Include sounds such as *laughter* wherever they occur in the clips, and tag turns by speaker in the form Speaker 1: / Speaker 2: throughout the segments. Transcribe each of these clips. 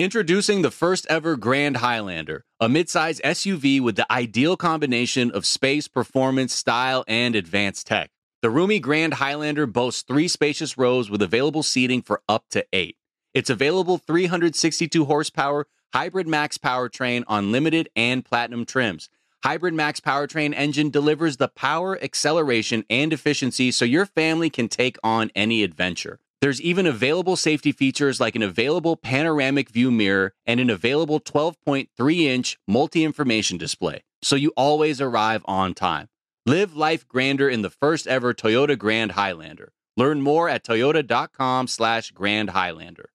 Speaker 1: Introducing the first ever Grand Highlander, a midsize SUV with the ideal combination of space, performance, style, and advanced tech. The roomy Grand Highlander boasts three spacious rows with available seating for up to eight. Its available 362 horsepower hybrid max powertrain on limited and platinum trims. Hybrid Max powertrain engine delivers the power, acceleration, and efficiency so your family can take on any adventure. There's even available safety features like an available panoramic view mirror and an available 12.3 inch multi information display, so you always arrive on time. Live life grander in the first ever Toyota Grand Highlander. Learn more at toyota.com slash Grand Highlander.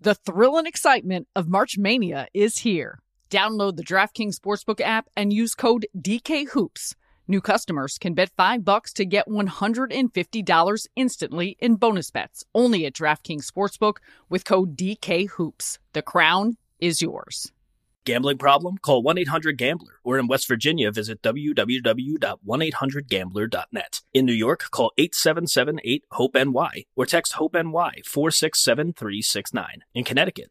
Speaker 2: The thrill and excitement of March Mania is here. Download the DraftKings Sportsbook app and use code DKHOOPS. New customers can bet 5 bucks to get $150 instantly in bonus bets only at DraftKings Sportsbook with code DKHOOPS. The crown is yours.
Speaker 3: Gambling problem? Call 1-800-GAMBLER or in West Virginia visit www.1800gambler.net. In New York, call 877-8-HOPE-NY or text HOPE-NY 467-369. In Connecticut,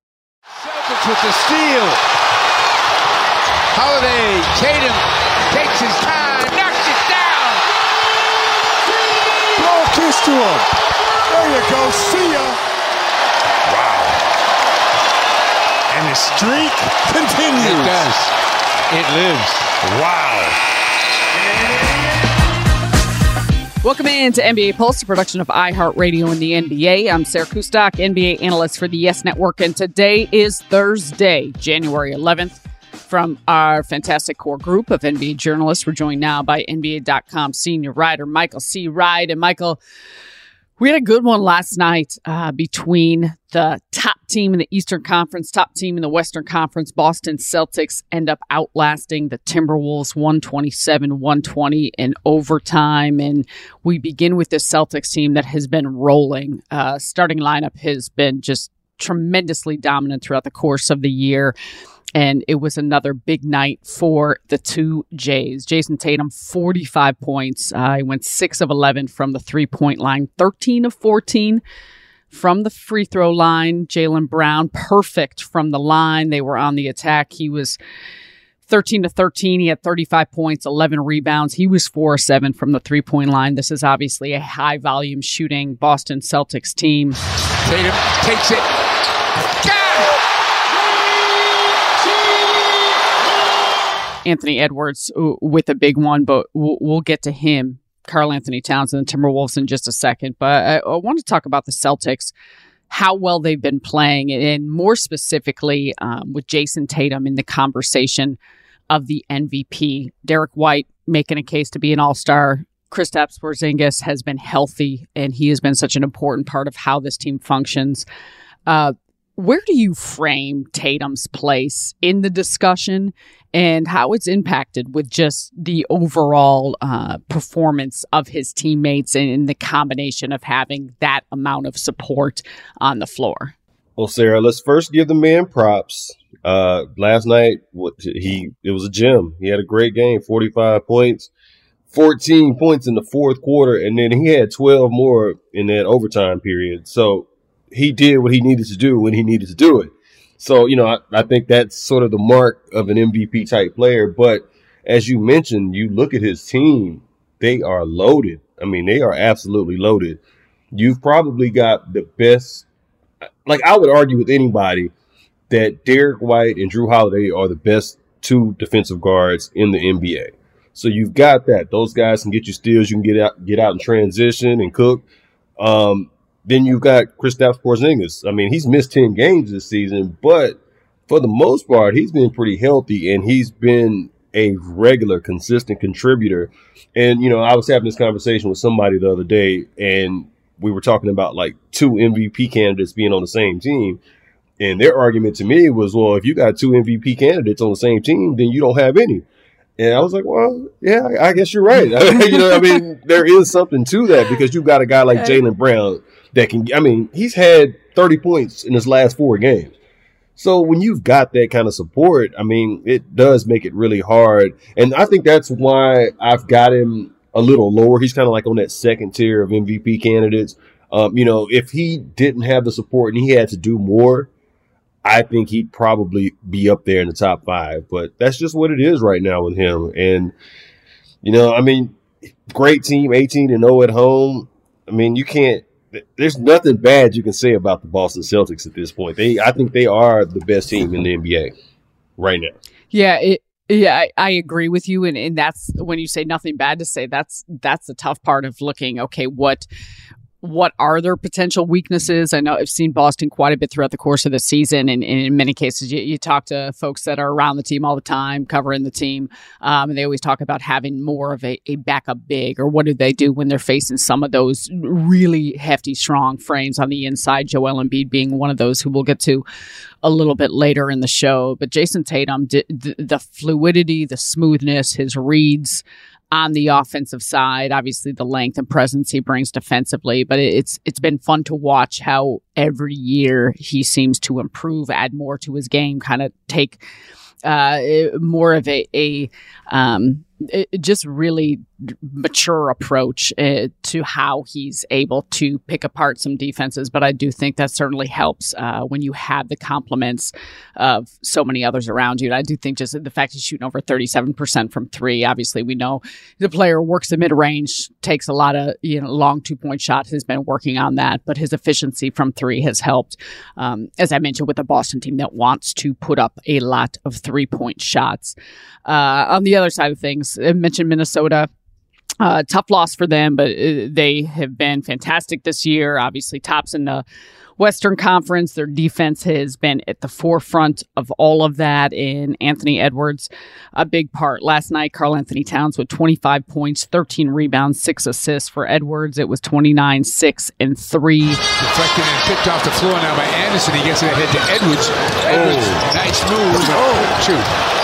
Speaker 4: Celtics with the steal. Holiday, Tatum takes his time, knocks it down.
Speaker 5: Blow a kiss to him. There you go. See ya.
Speaker 4: Wow.
Speaker 5: And the streak continues.
Speaker 4: It does. It lives. Wow.
Speaker 2: Welcome in to NBA Pulse, a production of iHeartRadio and the NBA. I'm Sarah Kustok, NBA analyst for the Yes Network, and today is Thursday, January 11th. From our fantastic core group of NBA journalists, we're joined now by NBA.com senior writer Michael C. Wright. And Michael, we had a good one last night uh, between the top team in the Eastern Conference, top team in the Western Conference. Boston Celtics end up outlasting the Timberwolves 127 120 in overtime. And we begin with the Celtics team that has been rolling. Uh, starting lineup has been just tremendously dominant throughout the course of the year and it was another big night for the two Jays. Jayson Tatum, 45 points. Uh, he went 6 of 11 from the three point line, 13 of 14 from the free throw line. Jaylen Brown, perfect from the line. They were on the attack. He was 13 to 13. He had 35 points, 11 rebounds. He was 4 7 from the three point line. This is obviously a high volume shooting Boston Celtics team.
Speaker 4: Tatum takes it.
Speaker 2: Anthony Edwards with a big one, but we'll, get to him, Karl-Anthony Towns and the Timberwolves in just a second. But I, I want to talk about the Celtics, how well they've been playing, and more specifically um, with Jayson Tatum in the conversation of the MVP. Derek White making a case to be an All Star. Kristaps Porzingis has been healthy, and he has been such an important part of how this team functions. Uh, where do you frame Tatum's place in the discussion and how it's impacted with just the overall uh, performance of his teammates and the combination of having that amount of support on the floor?
Speaker 6: Well, Sarah, let's first give the man props. Uh, last night, he it was a gem. He had a great game, forty five points, fourteen points in the fourth quarter, and then he had twelve more in that overtime period. So he did what he needed to do when he needed to do it. So, you know, I, I think that's sort of the mark of an MVP type player. But as you mentioned, you look at his team, they are loaded. I mean, they are absolutely loaded. You've probably got the best, like, I would argue with anybody that Derek White and Jrue Holiday are the best two defensive guards in the NBA. So you've got that. Those guys can get you steals. You can get out, get out and transition and cook. Um, then you've got Kristaps Porzingis. I mean, he's missed ten games this season, but for the most part, he's been pretty healthy and he's been a regular, consistent contributor. And you know, I was having this conversation with somebody the other day, and we were talking about like two MVP candidates being on the same team. And their argument to me was, well, if you got two MVP candidates on the same team, then you don't have any. And I was like, well, yeah, I guess you're right. *laughs* you know, I mean, there is something to that because you've got a guy like uh, Jaylen Brown that can, I mean, he's had 30 points in his last four games. So when you've got that kind of support, I mean, it does make it really hard. And I think that's why I've got him a little lower. He's kind of like on that second tier of MVP candidates. Um, you know, if he didn't have the support and he had to do more, I think he'd probably be up there in the top five. But that's just what it is right now with him. And, you know, I mean, great team, 18 and 0 at home. I mean, you can't, there's nothing bad you can say about the Boston Celtics at this point. They, I think they are the best team in the NBA right now.
Speaker 2: Yeah, it, yeah, I, I, agree with you, and, and that's when you say nothing bad to say. That's that's the tough part of looking. Okay, what what are their potential weaknesses? I know I've seen Boston quite a bit throughout the course of the season, and, and in many cases, you, you, talk to folks that are around the team all the time, covering the team, um, and they always talk about having more of a, a backup big, or what do they do when they're facing some of those really hefty, strong frames on the inside? Joel Embiid being one of those who we'll get to a little bit later in the show. But Jayson Tatum, the, the fluidity, the smoothness, his reads on the offensive side. Obviously, the length and presence he brings defensively, but it's it's been fun to watch how every year he seems to improve, add more to his game, kind of take uh, more of a, a um, just really mature approach uh, to how he's able to pick apart some defenses. But I do think that certainly helps uh, when you have the compliments of so many others around you. And I do think just the fact he's shooting over 37% from three, obviously we know the player works the mid range, takes a lot of, you know, long two point shots, has been working on that, but his efficiency from three has helped. Um, as I mentioned with the Boston team that wants to put up a lot of three point shots. Uh, on the other side of things, I mentioned Minnesota. Uh, tough loss for them, but uh, they have been fantastic this year. Obviously, tops in the Western Conference. Their defense has been at the forefront of all of that. In Anthony Edwards, a big part. Last night, Karl-Anthony Towns with 25 points, 13 rebounds, six assists for Edwards. It was 29, 6, and 3.
Speaker 4: Deflected and picked off the floor now by Anderson. He gets it ahead to Edwards. Edwards, oh. nice move. Oh, shoot.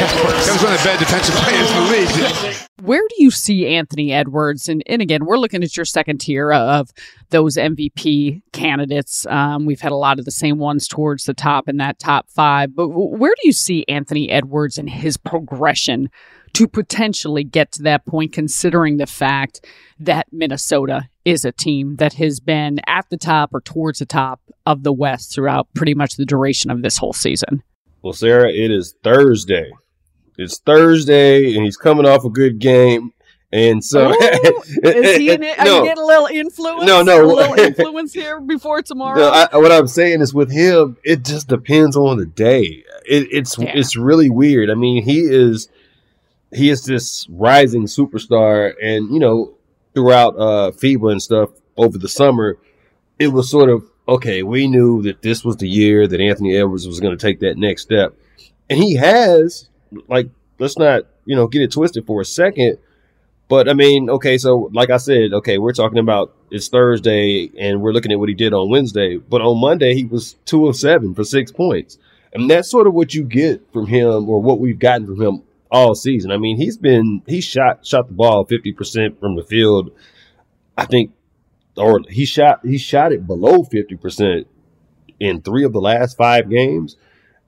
Speaker 4: That was one of the better defensive players in the league.
Speaker 2: Where do you see Anthony Edwards? And, and again, we're looking at your second tier of those MVP candidates. Um, we've had a lot of the same ones towards the top in that top five. But where do you see Anthony Edwards and his progression to potentially get to that point, considering the fact that Minnesota is a team that has been at the top or towards the top of the West throughout pretty much the duration of this whole season?
Speaker 6: Well, Sarah, it is Thursday. It's Thursday, and he's coming off a good game. And so,
Speaker 2: oh, *laughs* is he in it? Are no, you getting a little influence?
Speaker 6: No, no,
Speaker 2: a little influence here before tomorrow.
Speaker 6: No, I, what I'm saying is, with him, it just depends on the day. It, it's yeah. it's really weird. I mean, he is he is this rising superstar, and you know, throughout uh FIBA and stuff over the summer, it was sort of okay, we knew that this was the year that Anthony Edwards was going to take that next step. And he has, like, let's not, you know, get it twisted for a second. But I mean, okay, so like I said, okay, we're talking about it's Thursday and we're looking at what he did on Wednesday. But on Monday, he was two of seven for six points. And that's sort of what you get from him or what we've gotten from him all season. I mean, he's been, he shot, shot the ball 50% from the field. I think or he shot he shot it below 50% in three of the last five games.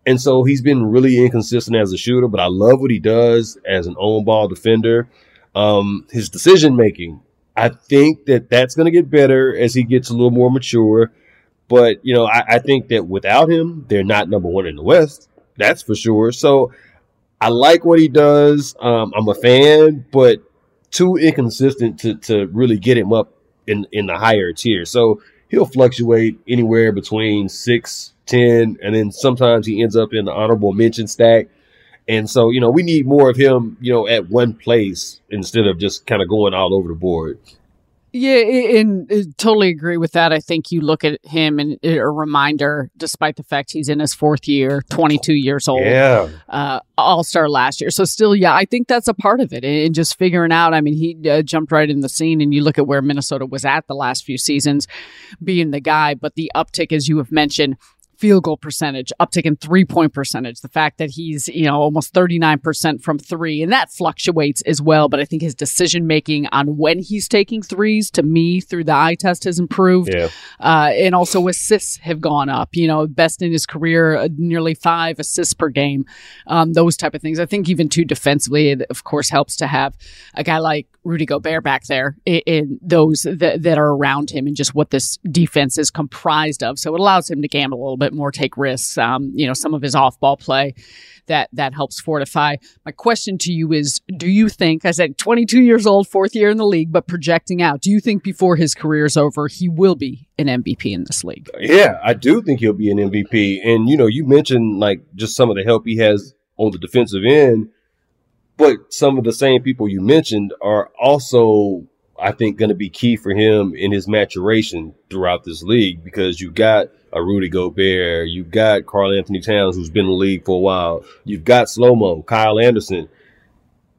Speaker 6: And so he's been really inconsistent as a shooter, but I love what he does as an on ball defender. Um, his decision making, I think that that's going to get better as he gets a little more mature. But, you know, I, I think that without him, they're not number one in the West. That's for sure. So I like what he does. Um, I'm a fan, but too inconsistent to, to really get him up in in the higher tier. So he'll fluctuate anywhere between six, ten, and then sometimes he ends up in the honorable mention stack. And so, you know, we need more of him, you know, at one place instead of just kind of going all over the board.
Speaker 2: Yeah, and, and totally agree with that. I think you look at him and a reminder, despite the fact he's in his fourth year, 22 years old,
Speaker 6: Yeah.
Speaker 2: uh, All Star last year. So still, yeah, I think that's a part of it, and just figuring out. I mean, he uh, jumped right in the scene, and you look at where Minnesota was at the last few seasons, being the guy. But the uptick, as you have mentioned. Field goal percentage, uptick in three point percentage, the fact that he's, you know, almost 39% from three, and that fluctuates as well. But I think his decision making on when he's taking threes to me through the eye test has improved
Speaker 6: Yeah.
Speaker 2: uh, and also assists have gone up. You know, best in his career, uh, nearly five assists per game. Um, those type of things. I think even too defensively, it of course helps to have a guy like Rudy Gobert back there in, those that, that are around him and just what this defense is comprised of. So it allows him to gamble a little bit more, take risks. Um, you know, some of his off ball play that that helps fortify. My question to you is: Do you think? I said 22 years old, fourth year in the league, but projecting out. Do you think before his career is over, he will be an MVP in this league?
Speaker 6: Yeah, I do think he'll be an MVP. And you know, you mentioned like just some of the help he has on the defensive end, but some of the same people you mentioned are also, I think, going to be key for him in his maturation throughout this league because you've got a Rudy Gobert, you've got Karl-Anthony Towns, who's been in the league for a while, you've got Slow Mo, Kyle Anderson.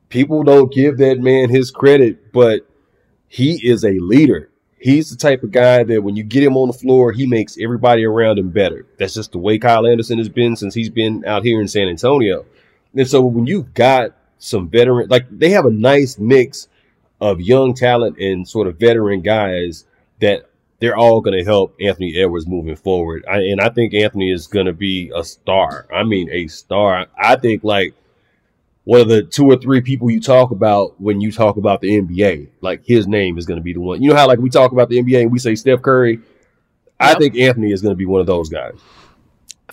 Speaker 6: People don't give that man his credit, but he is a leader. He's the type of guy that when you get him on the floor, he makes everybody around him better. That's just the way Kyle Anderson has been since he's been out here in San Antonio. And so when you've got some veteran, like they have a nice mix of young talent and sort of veteran guys that they're all going to help Anthony Edwards moving forward. I, and I think Anthony is going to be a star. I mean, a star. I think like one of the two or three people you talk about when you talk about the NBA. Like his name is going to be the one. You know how like we talk about the NBA and we say Steph Curry. I think Anthony is going to be one of those guys.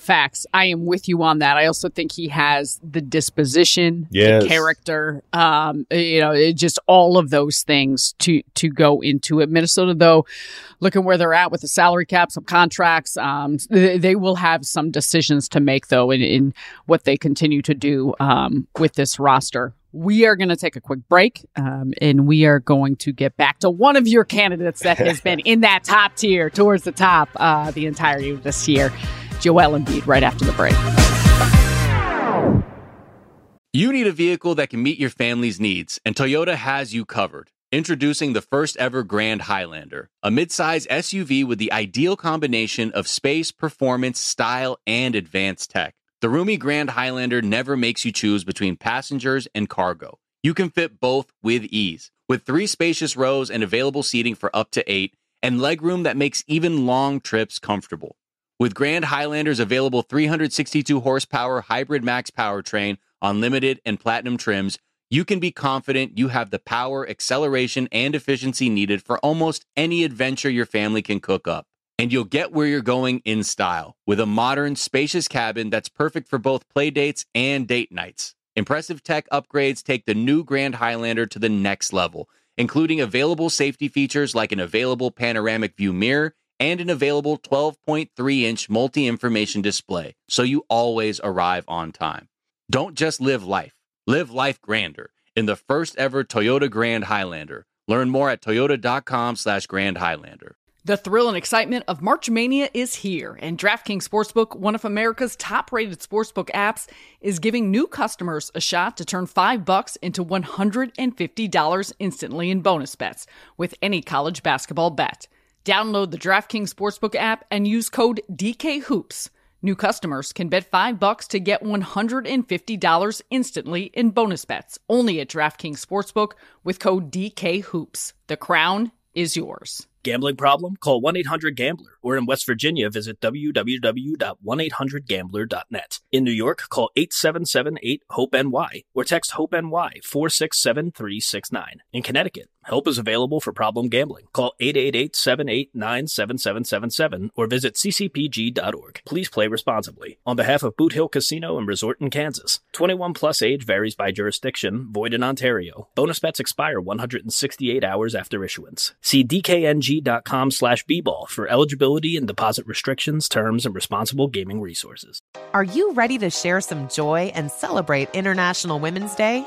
Speaker 2: Facts. I am with you on that. I also think he has the disposition,
Speaker 6: Yes.
Speaker 2: the character, um, you know, it, just all of those things to to go into it. Minnesota, though, looking where they're at with the salary cap, some contracts, um, they, they will have some decisions to make though in, in what they continue to do um, with this roster. We are going to take a quick break, um, and we are going to get back to one of your candidates that has been *laughs* in that top tier, towards the top, uh, the entirety of this year. Joel Embiid right after the break.
Speaker 1: You need a vehicle that can meet your family's needs, and Toyota has you covered. Introducing the first ever Grand Highlander, a midsize SUV with the ideal combination of space, performance, style, and advanced tech. The roomy Grand Highlander never makes you choose between passengers and cargo. You can fit both with ease. With three spacious rows and available seating for up to eight, and legroom that makes even long trips comfortable. With Grand Highlander's available 362 horsepower hybrid max powertrain on limited and platinum trims, you can be confident you have the power, acceleration, and efficiency needed for almost any adventure your family can cook up. And you'll get where you're going in style with a modern, spacious cabin that's perfect for both play dates and date nights. Impressive tech upgrades take the new Grand Highlander to the next level, including available safety features like an available panoramic view mirror and an available 12.3 inch multi information display, so you always arrive on time. Don't just live life, live life grander in the first ever Toyota Grand Highlander. Learn more at toyota.com slash Grand Highlander.
Speaker 2: The thrill and excitement of March Mania is here, and DraftKings Sportsbook, one of America's top-rated sportsbook apps, is giving new customers a shot to turn 5 bucks into $150 instantly in bonus bets with any college basketball bet. Download the DraftKings Sportsbook app and use code DKHOOPS. New customers can bet 5 bucks to get $150 instantly in bonus bets only at DraftKings Sportsbook with code DKHOOPS. The crown is yours.
Speaker 3: Gambling problem? Call 1 800 Gambler. Or in West Virginia, visit www.1800Gambler.net. In New York, call 877 8 HOPE NY or text HOPE NY 467 369. In Connecticut, help is available for problem gambling. Call 888 789 7777 or visit ccpg.org. Please play responsibly. On behalf of Boot Hill Casino and Resort in Kansas, 21 plus age varies by jurisdiction, void in Ontario. Bonus bets expire 168 hours after issuance. See DKNG ccpg.com slash bball for eligibility and deposit restrictions, terms, and responsible gaming resources.
Speaker 7: Are you ready to share some joy and celebrate International Women's Day?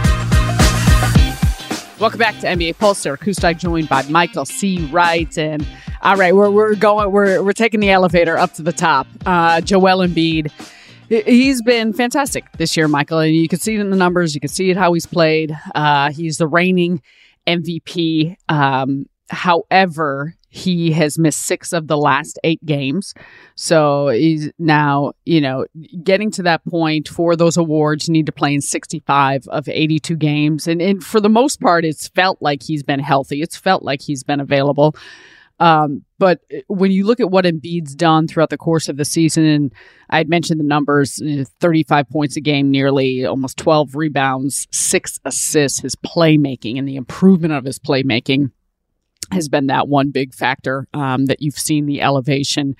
Speaker 2: Welcome back to NBA Pulse. Sarah Kustok joined by Michael C. Wright. And all right, we're, we're going, we're, we're taking the elevator up to the top. Uh, Joel Embiid, he's been fantastic this year, Michael. And you can see it in the numbers, you can see it how he's played. Uh, he's the reigning MVP. Um, however, he has missed six of the last eight games. So he's now, you know, getting to that point for those awards, you need to play in 65 of 82 games. And, and for the most part, it's felt like he's been healthy. It's felt like he's been available. Um, but when you look at what Embiid's done throughout the course of the season, and I had mentioned the numbers 35 points a game, nearly almost 12 rebounds, six assists, his playmaking and the improvement of his playmaking has been that one big factor um, that you've seen the elevation.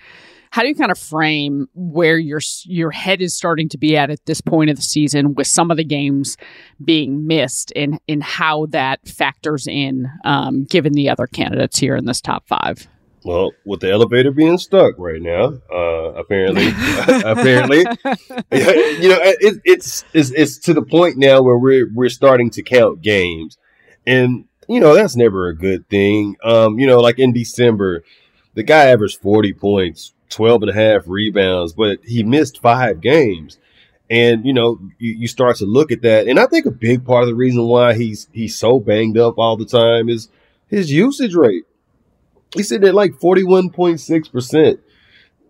Speaker 2: How do you kind of frame where your your head is starting to be at at this point of the season, with some of the games being missed, and in how that factors in, um, given the other candidates here in this top five?
Speaker 6: Well, with the elevator being stuck right now, uh, apparently, *laughs* apparently, you know, it, it's, it's it's to the point now where we're we're starting to count games, and you know, that's never a good thing. Um, you know, like in December, the guy averaged 40 points, 12 and a half rebounds, but he missed five games. And, you know, you, you start to look at that. And I think a big part of the reason why he's, he's so banged up all the time is his usage rate. He's sitting at like 41.6%.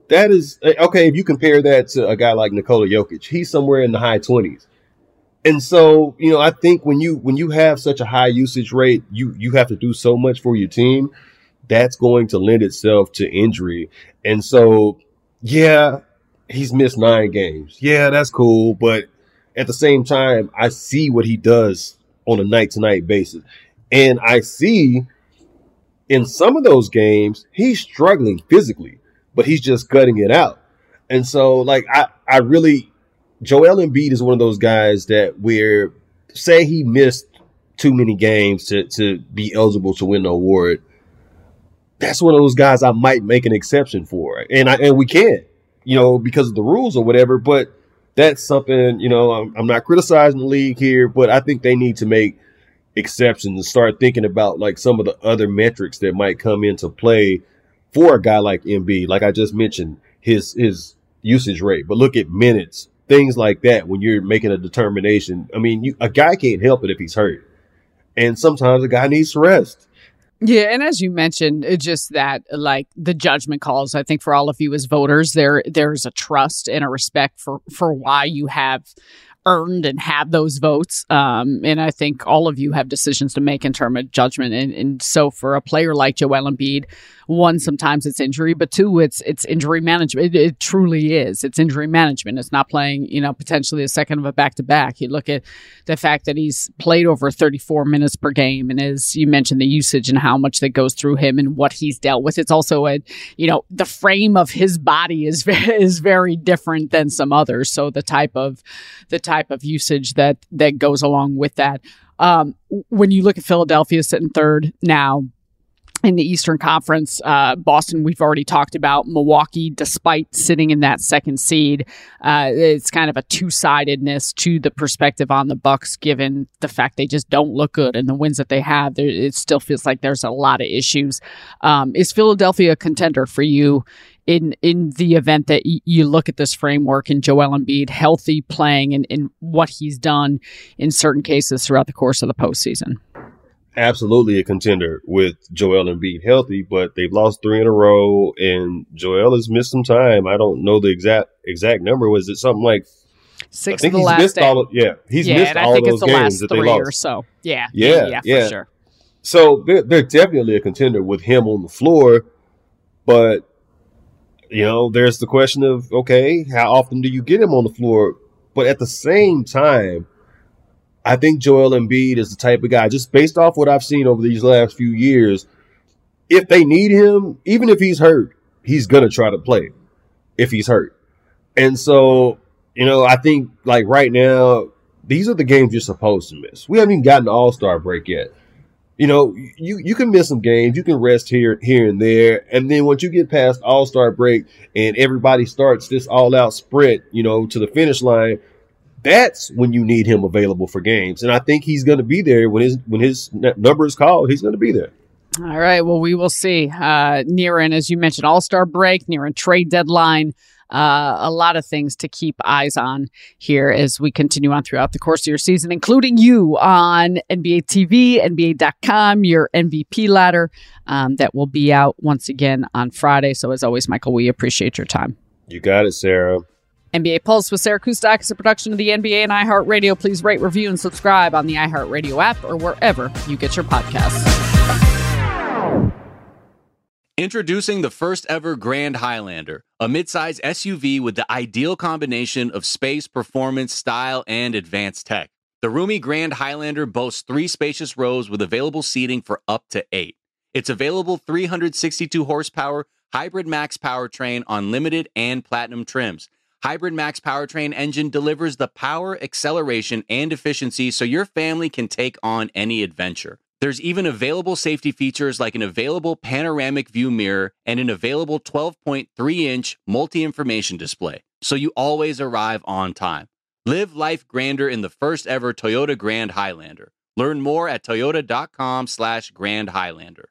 Speaker 6: That is, okay, if you compare that to a guy like Nikola Jokic, he's somewhere in the high 20s. And so, you know, I think when you when you have such a high usage rate, you you have to do so much for your team. That's going to lend itself to injury. And so, yeah, he's missed nine games. Yeah, that's cool, but at the same time, I see what he does on a night to night basis. And I see in some of those games, he's struggling physically, but he's just gutting it out. And so, like, I, I really, Joel Embiid is one of those guys that where say he missed too many games to to be eligible to win the award. That's one of those guys I might make an exception for, and I and we can't, you know, because of the rules or whatever. But that's something, you know, I'm, I'm not criticizing the league here, but I think they need to make exceptions and start thinking about like some of the other metrics that might come into play for a guy like Embiid. Like I just mentioned, his his usage rate, but look at minutes, things like that when you're making a determination. I mean, you, a guy can't help it if he's hurt. And sometimes a guy needs to rest.
Speaker 2: Yeah, and as you mentioned, just that like the judgment calls, I think for all of you as voters, there there's a trust and a respect for for why you have earned and have those votes. Um, and I think all of you have decisions to make in terms of judgment. And, and so for a player like Joel Embiid, one, sometimes it's injury, but two, it's it's injury management. It, it, truly is. It's injury management. It's not playing, you know, potentially a second of a back to back. You look at the fact that he's played over 34 minutes per game, and as you mentioned, the usage and how much that goes through him and what he's dealt with. It's also a, you know, the frame of his body is *laughs* is very different than some others. So the type of the type of usage that that goes along with that. Um, when you look at Philadelphia sitting third now, in the Eastern Conference, uh, Boston, we've already talked about. Milwaukee, despite sitting in that second seed, uh, it's kind of a two sidedness to the perspective on the Bucks, given the fact they just don't look good and the wins that they have. There, it still feels like there's a lot of issues. Um, is Philadelphia a contender for you in in the event that y- you look at this framework and Joel Embiid healthy playing and, and what he's done in certain cases throughout the course of the postseason?
Speaker 6: Absolutely a contender with Joel Embiid healthy, but they've lost three in a row, and Joel has missed some time. I don't know the exact exact number. Was it something like
Speaker 2: Six
Speaker 6: I think he's
Speaker 2: last
Speaker 6: missed all of, yeah, he's
Speaker 2: yeah,
Speaker 6: missed all
Speaker 2: think
Speaker 6: those
Speaker 2: it's the
Speaker 6: games
Speaker 2: last
Speaker 6: that they
Speaker 2: three
Speaker 6: lost.
Speaker 2: or so. Yeah,
Speaker 6: Yeah,
Speaker 2: yeah,
Speaker 6: yeah.
Speaker 2: for sure.
Speaker 6: So they're, they're definitely a contender with him on the floor, but you know, there's the question of okay, how often do you get him on the floor? But at the same time, I think Joel Embiid is the type of guy, just based off what I've seen over these last few years. If they need him, even if he's hurt, he's gonna try to play. If he's hurt, and so you know, I think like right now, these are the games you're supposed to miss. We haven't even gotten the All Star break yet you know, you you can miss some games, you can rest here here and there, and then once you get past All Star break and everybody starts this all out sprint, you know, to the finish line, that's when you need him available for games, and I think he's going to be there when his when his number is called. He's going to be there.
Speaker 2: All right. Well, we will see. Uh, nearing, as you mentioned, All Star break, nearing trade deadline. Uh, a lot of things to keep eyes on here as we continue on throughout the course of your season, including you on NBA TV, NBA.com, your MVP ladder um, that will be out once again on Friday. So, as always, Michael, we appreciate your time.
Speaker 6: You got it, Sarah.
Speaker 2: NBA Pulse with Sarah Kustok is a production of the NBA and iHeartRadio. Please rate, review, and subscribe on the iHeartRadio app or wherever you get your podcasts.
Speaker 1: Introducing the first ever Grand Highlander, a midsize SUV with the ideal combination of space, performance, style, and advanced tech. The roomy Grand Highlander boasts three spacious rows with available seating for up to eight. Its available 362 horsepower Hybrid Max powertrain on limited and platinum trims. Hybrid Max powertrain engine delivers the power, acceleration, and efficiency so your family can take on any adventure. There's even available safety features like an available panoramic view mirror and an available 12.3 inch multi information display, so you always arrive on time. Live life grander in the first ever Toyota Grand Highlander. Learn more at toyota.com slash Grand Highlander.